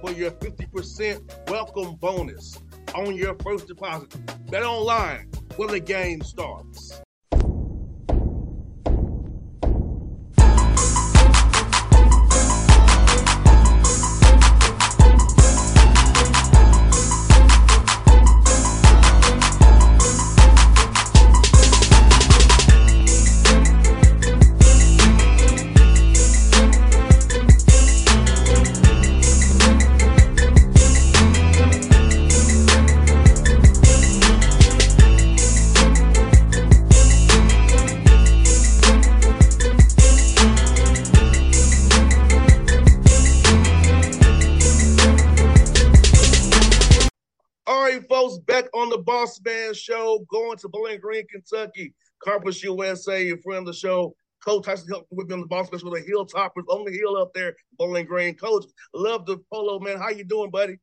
for your 50% welcome bonus on your first deposit. Bet online where the game starts. Show, going to Bowling Green, Kentucky. Carpus USA, your friend of the show. Coach Tyson Helton with me on the Boss Man Show, the Hilltoppers on the hill up there, Bowling Green. Coach, love the polo, man. How you doing, buddy?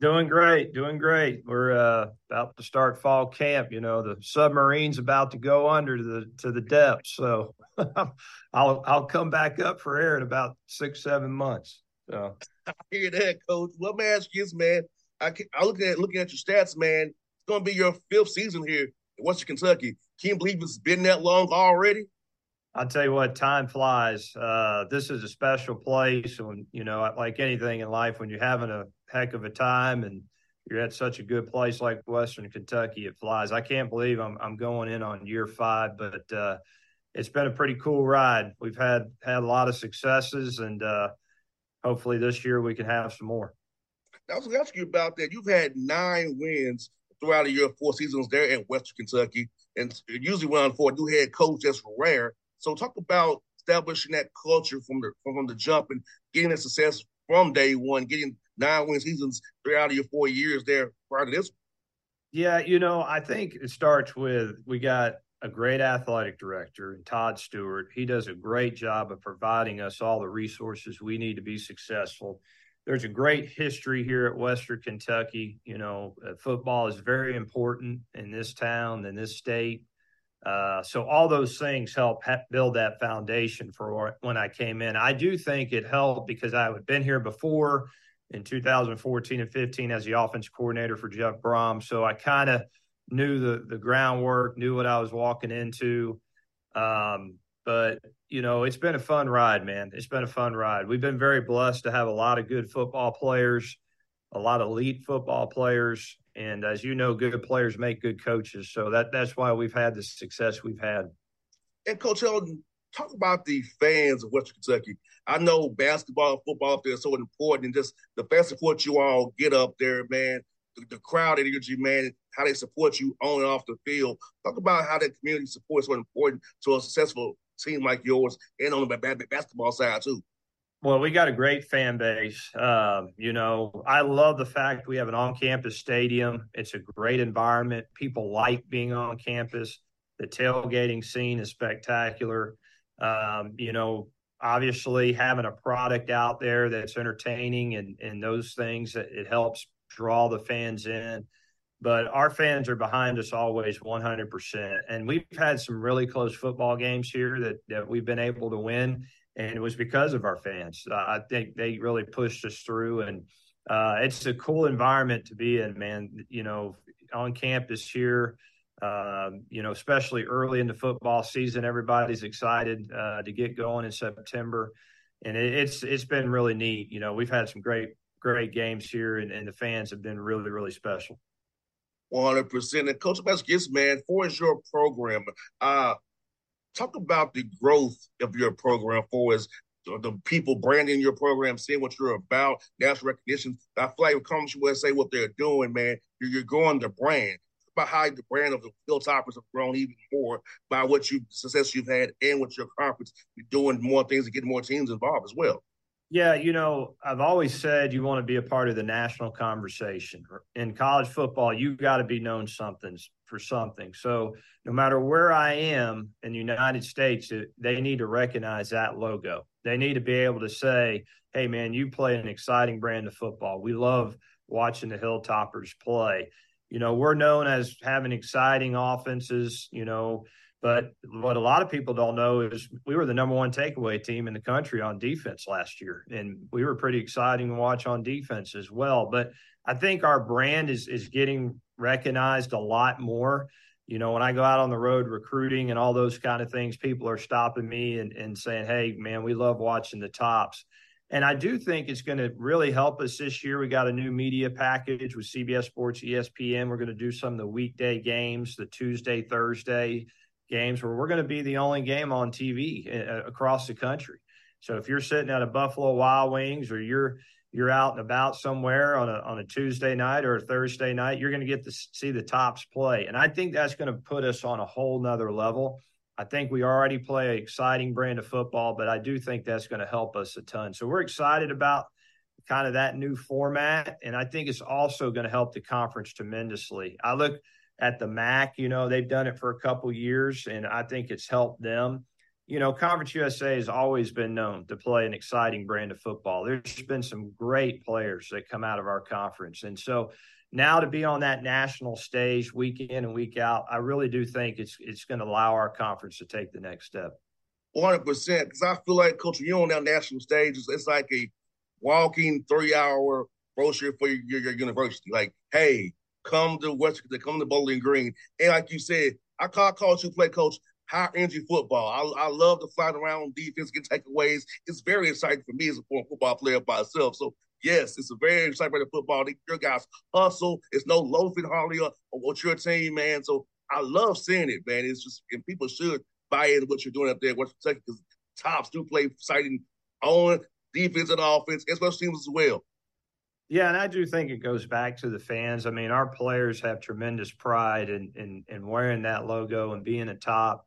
Doing great, doing great. We're uh, about to start fall camp. You know, the submarine's about to go under to the to the depths. So I'll I'll come back up for air in about six seven months. So I hear that, Coach. Let me ask you this, man. I can, I looking at looking at your stats, man. It's gonna be your fifth season here in Western Kentucky. Can't believe it's been that long already. I'll tell you what, time flies. Uh, this is a special place, and you know, like anything in life, when you're having a heck of a time and you're at such a good place like Western Kentucky, it flies. I can't believe I'm I'm going in on year five, but uh, it's been a pretty cool ride. We've had had a lot of successes, and uh, hopefully this year we can have some more. I was going to ask you about that. You've had nine wins throughout your four seasons there at Western Kentucky, and usually when on for a new head coach, that's rare. So talk about establishing that culture from the from the jump and getting that success from day one, getting nine win seasons throughout your four years there prior to this. Yeah, you know, I think it starts with we got a great athletic director Todd Stewart. He does a great job of providing us all the resources we need to be successful there's a great history here at Western Kentucky. You know, uh, football is very important in this town, in this state. Uh, so all those things help ha- build that foundation for when I came in. I do think it helped because I had been here before in 2014 and 15 as the offense coordinator for Jeff Brohm. So I kind of knew the the groundwork, knew what I was walking into. Um, but you know, it's been a fun ride, man. It's been a fun ride. We've been very blessed to have a lot of good football players, a lot of elite football players, and as you know, good players make good coaches. So that that's why we've had the success we've had. And Coach Helton, talk about the fans of Western Kentucky. I know basketball and football up there is so important, and just the fan support you all get up there, man. The, the crowd energy, man, how they support you on and off the field. Talk about how that community support is so important to a successful team like yours and on the basketball side too? Well, we got a great fan base. Uh, you know, I love the fact we have an on-campus stadium. It's a great environment. People like being on campus. The tailgating scene is spectacular. Um, you know, obviously having a product out there that's entertaining and and those things it helps draw the fans in but our fans are behind us always 100%. And we've had some really close football games here that, that we've been able to win. and it was because of our fans. Uh, I think they really pushed us through, and uh, it's a cool environment to be in, man. You know, on campus here. Um, you know, especially early in the football season, everybody's excited uh, to get going in September, and it, it's it's been really neat. You know, we've had some great great games here, and, and the fans have been really really special. One hundred percent. And Coach Baskets, man, for is your program. Uh, talk about the growth of your program for as the people branding your program, seeing what you're about, national recognition. I feel like Conference USA, what they're doing, man, you're, growing the brand. How the brand of the Hilltoppers have grown even more by what you success you've had and with your conference, you're doing more things to get more teams involved as well. Yeah, you know, I've always said you want to be a part of the national conversation. In college football, you've got to be known something for something. So, no matter where I am in the United States, they need to recognize that logo. They need to be able to say, "Hey, man, you play an exciting brand of football. We love watching the Hilltoppers play." You know, we're known as having exciting offenses. You know, but what a lot of people don't know is we were the number one takeaway team in the country on defense last year, and we were pretty exciting to watch on defense as well. But I think our brand is is getting recognized a lot more. You know, when I go out on the road recruiting and all those kind of things, people are stopping me and, and saying, "Hey, man, we love watching the tops." And I do think it's going to really help us this year. We got a new media package with CBS Sports, ESPN. We're going to do some of the weekday games, the Tuesday, Thursday games where we're going to be the only game on TV uh, across the country. So if you're sitting at a Buffalo Wild Wings or you're you're out and about somewhere on a on a Tuesday night or a Thursday night, you're going to get to see the tops play, and I think that's going to put us on a whole nother level. I think we already play an exciting brand of football, but I do think that's going to help us a ton. So we're excited about kind of that new format, and I think it's also going to help the conference tremendously. I look at the MAC. You know, they've done it for a couple years, and I think it's helped them. You know, Conference USA has always been known to play an exciting brand of football. There's been some great players that come out of our conference. And so now to be on that national stage week in and week out, I really do think it's it's going to allow our conference to take the next step. 100%. Because I feel like, Coach, you're on that national stage, it's, it's like a walking three hour brochure for your, your, your university. Like, hey, come to West, they come to Bowling Green. And like you said, I call who play coach high energy football. I, I love to fly around on defense, get takeaways. It's very exciting for me as a former football player by myself. So yes, it's a very exciting football. Your guys hustle. It's no loafing hardly or what's your team, man. So I love seeing it, man. It's just and people should buy into what you're doing up there, West Kentucky, because tops do play exciting on defense and offense, as teams as well. Yeah, and I do think it goes back to the fans. I mean, our players have tremendous pride in in, in wearing that logo and being a top,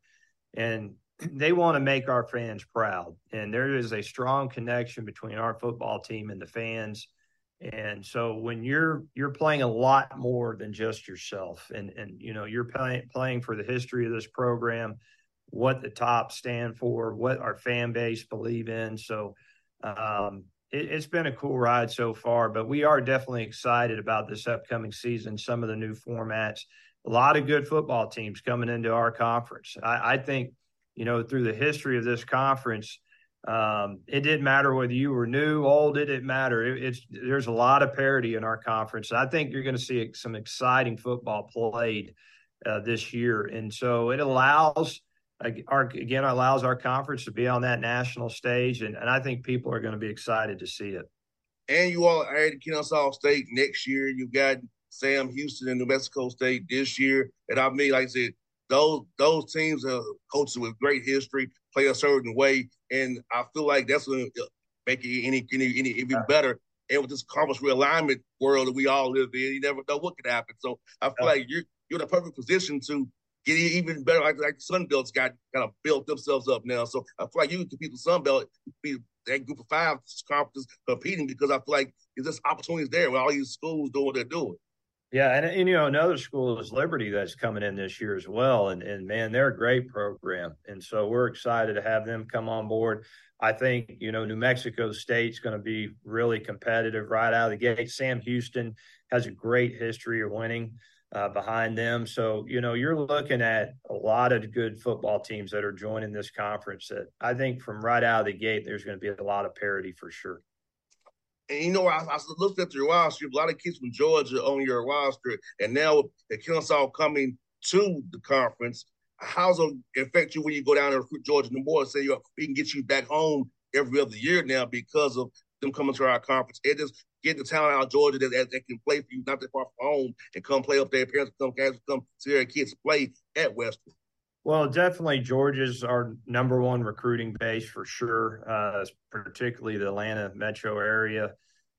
and they want to make our fans proud. And there is a strong connection between our football team and the fans. And so when you're you're playing a lot more than just yourself, and and you know you're playing playing for the history of this program, what the top stand for, what our fan base believe in. So um, it, has been a cool ride so far, but we are definitely excited about this upcoming season, some of the new formats. A lot of good football teams coming into our conference. I, I think, you know, through the history of this conference, um, it didn't matter whether you were new, old. It didn't matter. It, it's there's a lot of parity in our conference. I think you're going to see some exciting football played uh, this year, and so it allows our, again allows our conference to be on that national stage, and, and I think people are going to be excited to see it. And you all added Kennesaw State next year. You got Sam Houston and New Mexico State this year, and I mean, like I said, those those teams are coaches with great history, play a certain way, and I feel like that's going to uh, make it any any, any even better. And with this conference realignment world that we all live in, you never know what could happen. So I feel like you're you're in a perfect position to get even better. Like, like Sun Belt's got kind of built themselves up now. So I feel like you can compete with Sun Belt, be that group of five conferences competing because I feel like there's opportunities there with all these schools doing what they're doing. Yeah, and, and you know another school is Liberty that's coming in this year as well, and and man, they're a great program, and so we're excited to have them come on board. I think you know New Mexico State's going to be really competitive right out of the gate. Sam Houston has a great history of winning uh, behind them. So, you know, you're looking at a lot of good football teams that are joining this conference that I think from right out of the gate, there's going to be a lot of parity for sure. And you know, I, I looked at your roster, a lot of kids from Georgia on your roster, and now the Kennesaw coming to the conference. How's it affect you when you go down there recruit Georgia the more? Say you we can get you back home every other year now because of them coming to our conference. It just get the talent out of Georgia that, that, that, can play for you, not that far from home, and come play up there. Parents come, guys come see their kids play at Western. Well, definitely Georgia's our number one recruiting base for sure, uh, particularly the Atlanta metro area.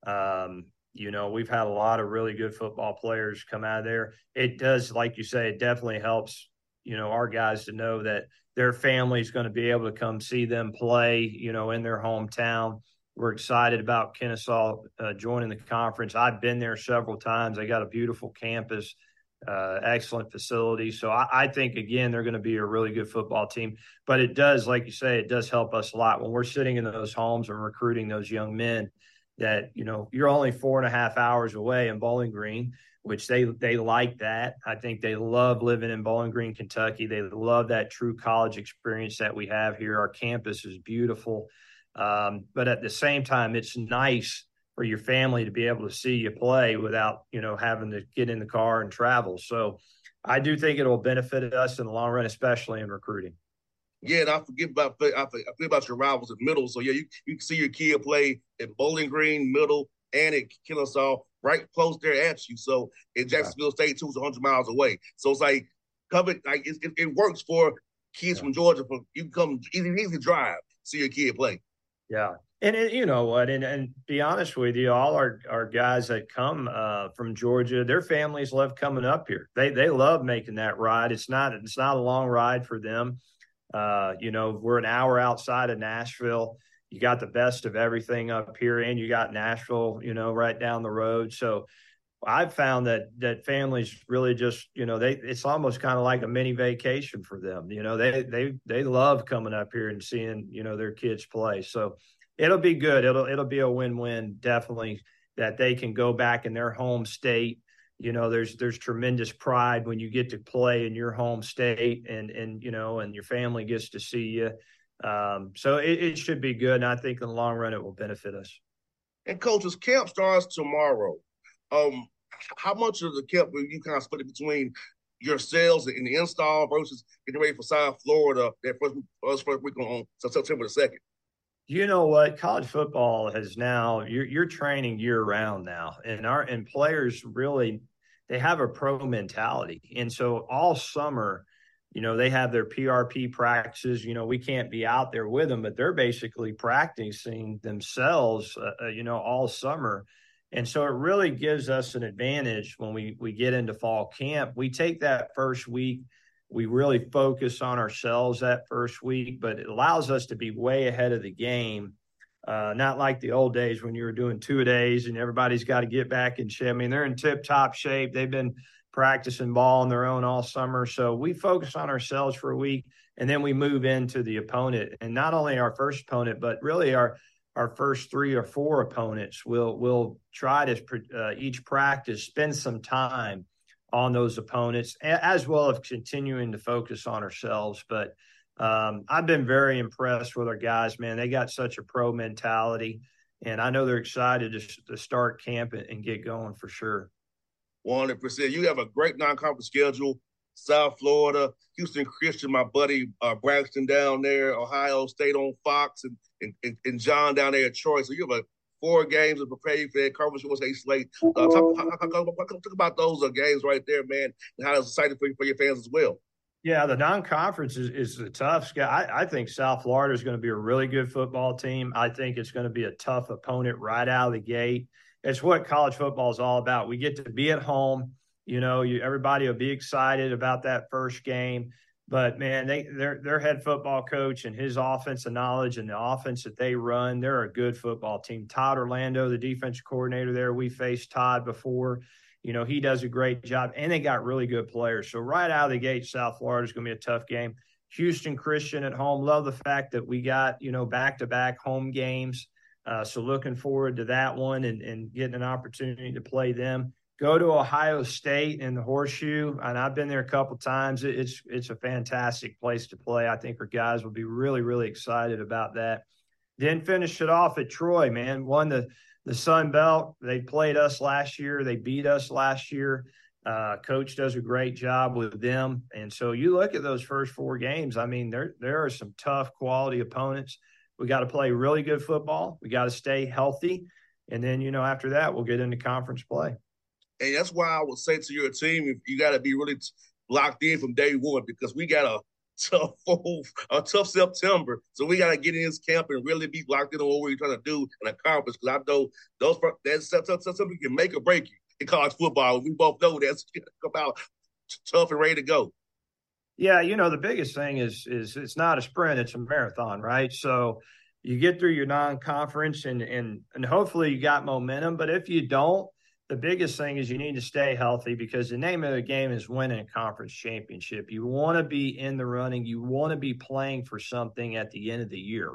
Um, you know, we've had a lot of really good football players come out of there. It does, like you say, it definitely helps, you know, our guys to know that their family's going to be able to come see them play, you know, in their hometown. We're excited about Kennesaw uh, joining the conference. I've been there several times. They got a beautiful campus, uh, excellent facility. So I, I, think again they're going to be a really good football team. But it does, like you say, it does help us a lot when we're sitting in those homes and recruiting those young men. That you know you're only four and a half hours away in Bowling Green, which they they like that. I think they love living in Bowling Green, Kentucky. They love that true college experience that we have here. Our campus is beautiful. Um, but at the same time, it's nice for your family to be able to see you play without, you know, having to get in the car and travel. So I do think it will benefit us in the long run, especially in recruiting. Yeah, and I forget about I forget about your rivals at middle. So yeah, you, you can see your kid play at Bowling Green, middle, and at Kennesaw, right close there at you. So in Jacksonville. State too is 100 miles away. So it's like cover like it, it, works for kids yeah. from Georgia. For you can come easy easy drive, see your kid play. Yeah. And it, you know what? And, and be honest with you, all our, our guys that come uh, from Georgia, their families love coming up here. They they love making that ride. It's not it's not a long ride for them. Uh, you know, we're an hour outside of Nashville. You got the best of everything up here, and you got Nashville, you know, right down the road. So I've found that that families really just you know they it's almost kind of like a mini vacation for them. You know they they they love coming up here and seeing you know their kids play. So it'll be good. It'll it'll be a win win definitely that they can go back in their home state. You know there's there's tremendous pride when you get to play in your home state and and you know and your family gets to see you. Um, so it, it should be good, and I think in the long run it will benefit us. And coaches, camp starts tomorrow. Um, how much of the camp will you kind of split it between your sales and the install versus getting ready for South Florida that first, first, first week on September the second? You know what? College football has now you're you're training year round now, and our and players really they have a pro mentality, and so all summer, you know, they have their PRP practices. You know, we can't be out there with them, but they're basically practicing themselves, uh, uh you know, all summer and so it really gives us an advantage when we, we get into fall camp. We take that first week, we really focus on ourselves that first week, but it allows us to be way ahead of the game. Uh, not like the old days when you were doing two days and everybody's got to get back in shape. I mean, they're in tip top shape. They've been practicing ball on their own all summer. So we focus on ourselves for a week and then we move into the opponent. And not only our first opponent, but really our our first three or four opponents. We'll we'll try to uh, each practice spend some time on those opponents as well as continuing to focus on ourselves. But um, I've been very impressed with our guys, man. They got such a pro mentality, and I know they're excited to, to start camp and get going for sure. One hundred percent. You have a great non-conference schedule. South Florida, Houston Christian, my buddy uh, Braxton down there, Ohio State on Fox, and, and, and John down there at Troy. So you have four games to prepare for that conference USA slate. Uh, talk, talk, talk, about those uh, games right there, man, and how it's exciting for, you, for your fans as well. Yeah, the non-conference is, is a tough. I, I think South Florida is going to be a really good football team. I think it's going to be a tough opponent right out of the gate. It's what college football is all about. We get to be at home you know, you, everybody will be excited about that first game. But man, they their their head football coach and his offensive knowledge and the offense that they run, they're a good football team. Todd Orlando, the defensive coordinator there, we faced Todd before. You know, he does a great job, and they got really good players. So right out of the gate, South Florida is going to be a tough game. Houston Christian at home. Love the fact that we got you know back to back home games. Uh, so looking forward to that one and, and getting an opportunity to play them. Go to Ohio State in the Horseshoe, and I've been there a couple times. It's it's a fantastic place to play. I think our guys will be really really excited about that. Then finish it off at Troy, man. Won the the Sun Belt. They played us last year. They beat us last year. Uh, coach does a great job with them, and so you look at those first four games. I mean, there there are some tough quality opponents. We got to play really good football. We got to stay healthy, and then you know after that we'll get into conference play. And that's why I would say to your team, you got to be really locked in from day one because we got a tough a tough September. So we got to get in this camp and really be locked in on what we're trying to do and accomplish. Because I know those that you can make or break you in college football. We both know that's about tough and ready to go. Yeah, you know the biggest thing is is it's not a sprint; it's a marathon, right? So you get through your non-conference and and and hopefully you got momentum. But if you don't, the biggest thing is you need to stay healthy because the name of the game is winning a conference championship. You want to be in the running. You want to be playing for something at the end of the year.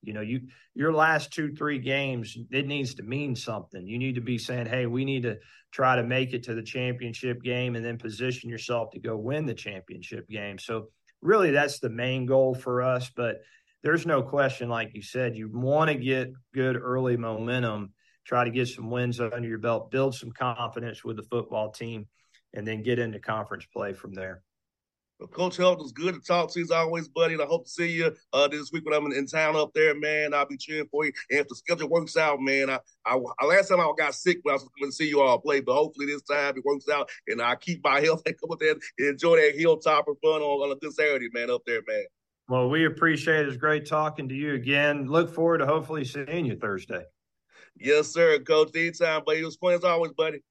You know, you your last two, three games, it needs to mean something. You need to be saying, hey, we need to try to make it to the championship game and then position yourself to go win the championship game. So really that's the main goal for us. But there's no question, like you said, you want to get good early momentum try to get some wins under your belt, build some confidence with the football team, and then get into conference play from there. Well, Coach Helton was good to talk to you as always, buddy. And I hope to see you uh, this week when I'm in, in, town up there, man. I'll be cheering for you. And if the schedule works out, man, I, I, I last time I got sick when I was coming to see you all play, but hopefully this time it works out and I keep my health and come up there and enjoy that hilltopper fun on, on a good Saturday, man, up there, man. Well, we appreciate it. It's great talking to you again. Look forward to hopefully seeing you Thursday. Yes, sir, Coach. Anytime, buddy. It was fun as always, buddy.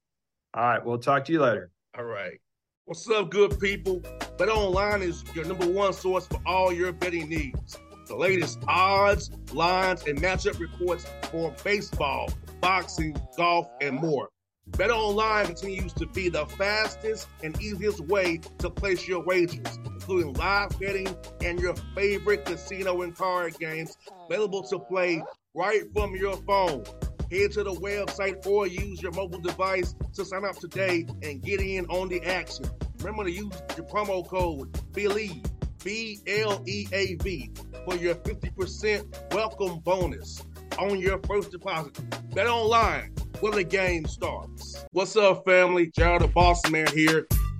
All right. We'll talk to you later. All right. What's up, good people? Bet Online is your number one source for all your betting needs. The latest odds, lines, and matchup reports for baseball, boxing, golf, and more. Bet Online continues to be the fastest and easiest way to place your wagers, including live betting and your favorite casino and card games available to play right from your phone. Head to the website or use your mobile device to sign up today and get in on the action. Remember to use your promo code BLEAV, B L E A V, for your 50% welcome bonus on your first deposit. Bet online where the game starts. What's up, family? Jared the Boss Man here.